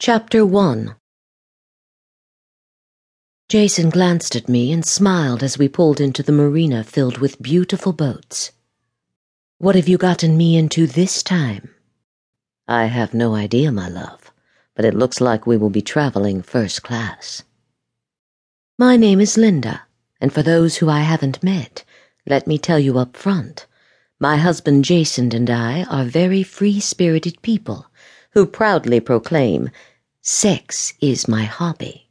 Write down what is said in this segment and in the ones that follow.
Chapter 1 Jason glanced at me and smiled as we pulled into the marina filled with beautiful boats. What have you gotten me into this time? I have no idea, my love, but it looks like we will be traveling first class. My name is Linda, and for those who I haven't met, let me tell you up front, my husband Jason and I are very free-spirited people who proudly proclaim, Sex is my hobby.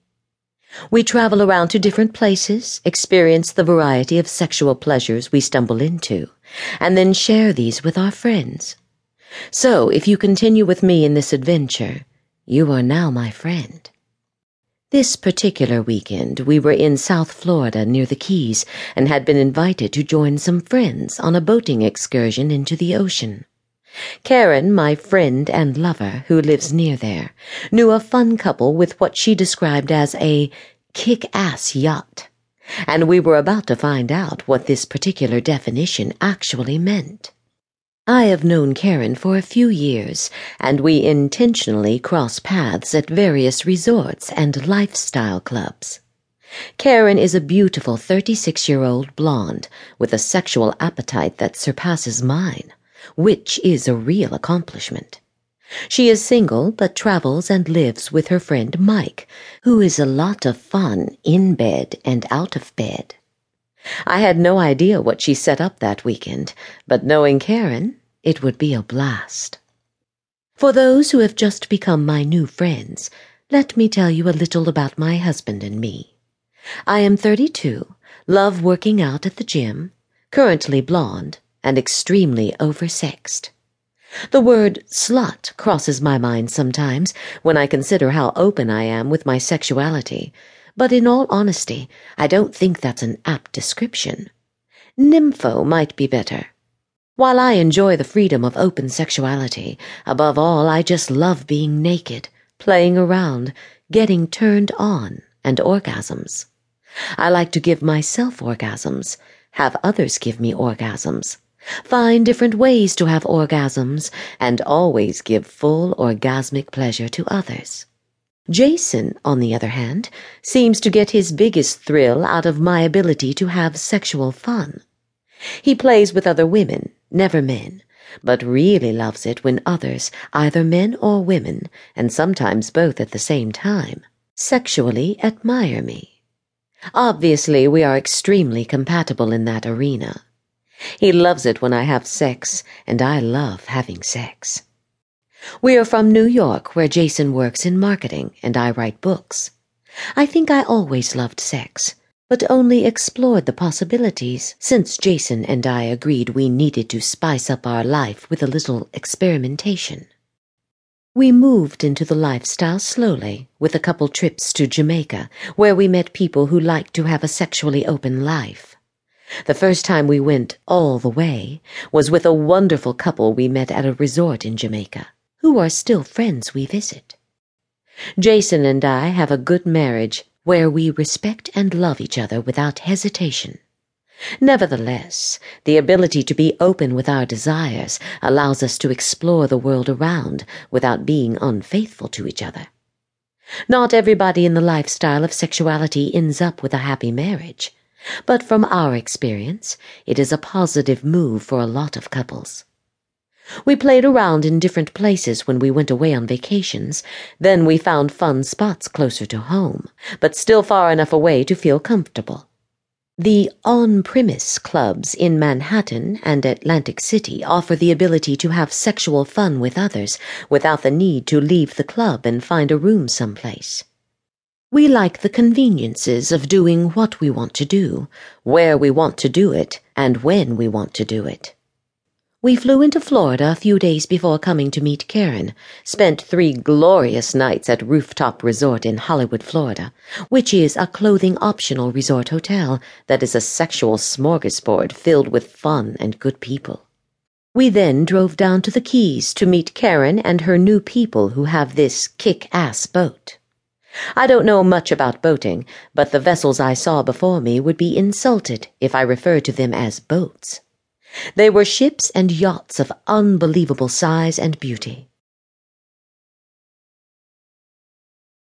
We travel around to different places, experience the variety of sexual pleasures we stumble into, and then share these with our friends. So, if you continue with me in this adventure, you are now my friend. This particular weekend, we were in South Florida near the Keys and had been invited to join some friends on a boating excursion into the ocean. Karen, my friend and lover, who lives near there, knew a fun couple with what she described as a kick-ass yacht, and we were about to find out what this particular definition actually meant. I have known Karen for a few years, and we intentionally cross paths at various resorts and lifestyle clubs. Karen is a beautiful 36-year-old blonde with a sexual appetite that surpasses mine which is a real accomplishment. She is single, but travels and lives with her friend Mike, who is a lot of fun in bed and out of bed. I had no idea what she set up that weekend, but knowing Karen, it would be a blast. For those who have just become my new friends, let me tell you a little about my husband and me. I am 32, love working out at the gym, currently blonde, and extremely oversexed. The word slut crosses my mind sometimes when I consider how open I am with my sexuality, but in all honesty, I don't think that's an apt description. Nympho might be better. While I enjoy the freedom of open sexuality, above all, I just love being naked, playing around, getting turned on, and orgasms. I like to give myself orgasms, have others give me orgasms. Find different ways to have orgasms, and always give full orgasmic pleasure to others. Jason, on the other hand, seems to get his biggest thrill out of my ability to have sexual fun. He plays with other women, never men, but really loves it when others, either men or women, and sometimes both at the same time, sexually admire me. Obviously, we are extremely compatible in that arena. He loves it when I have sex, and I love having sex. We are from New York, where Jason works in marketing and I write books. I think I always loved sex, but only explored the possibilities since Jason and I agreed we needed to spice up our life with a little experimentation. We moved into the lifestyle slowly, with a couple trips to Jamaica, where we met people who liked to have a sexually open life. The first time we went all the way was with a wonderful couple we met at a resort in Jamaica, who are still friends we visit. Jason and I have a good marriage where we respect and love each other without hesitation. Nevertheless, the ability to be open with our desires allows us to explore the world around without being unfaithful to each other. Not everybody in the lifestyle of sexuality ends up with a happy marriage but from our experience, it is a positive move for a lot of couples. We played around in different places when we went away on vacations, then we found fun spots closer to home, but still far enough away to feel comfortable. The on-premise clubs in Manhattan and Atlantic City offer the ability to have sexual fun with others without the need to leave the club and find a room someplace. We like the conveniences of doing what we want to do, where we want to do it, and when we want to do it. We flew into Florida a few days before coming to meet Karen, spent three glorious nights at Rooftop Resort in Hollywood, Florida, which is a clothing optional resort hotel that is a sexual smorgasbord filled with fun and good people. We then drove down to the Keys to meet Karen and her new people who have this kick-ass boat. I don't know much about boating, but the vessels I saw before me would be insulted if I referred to them as boats. They were ships and yachts of unbelievable size and beauty.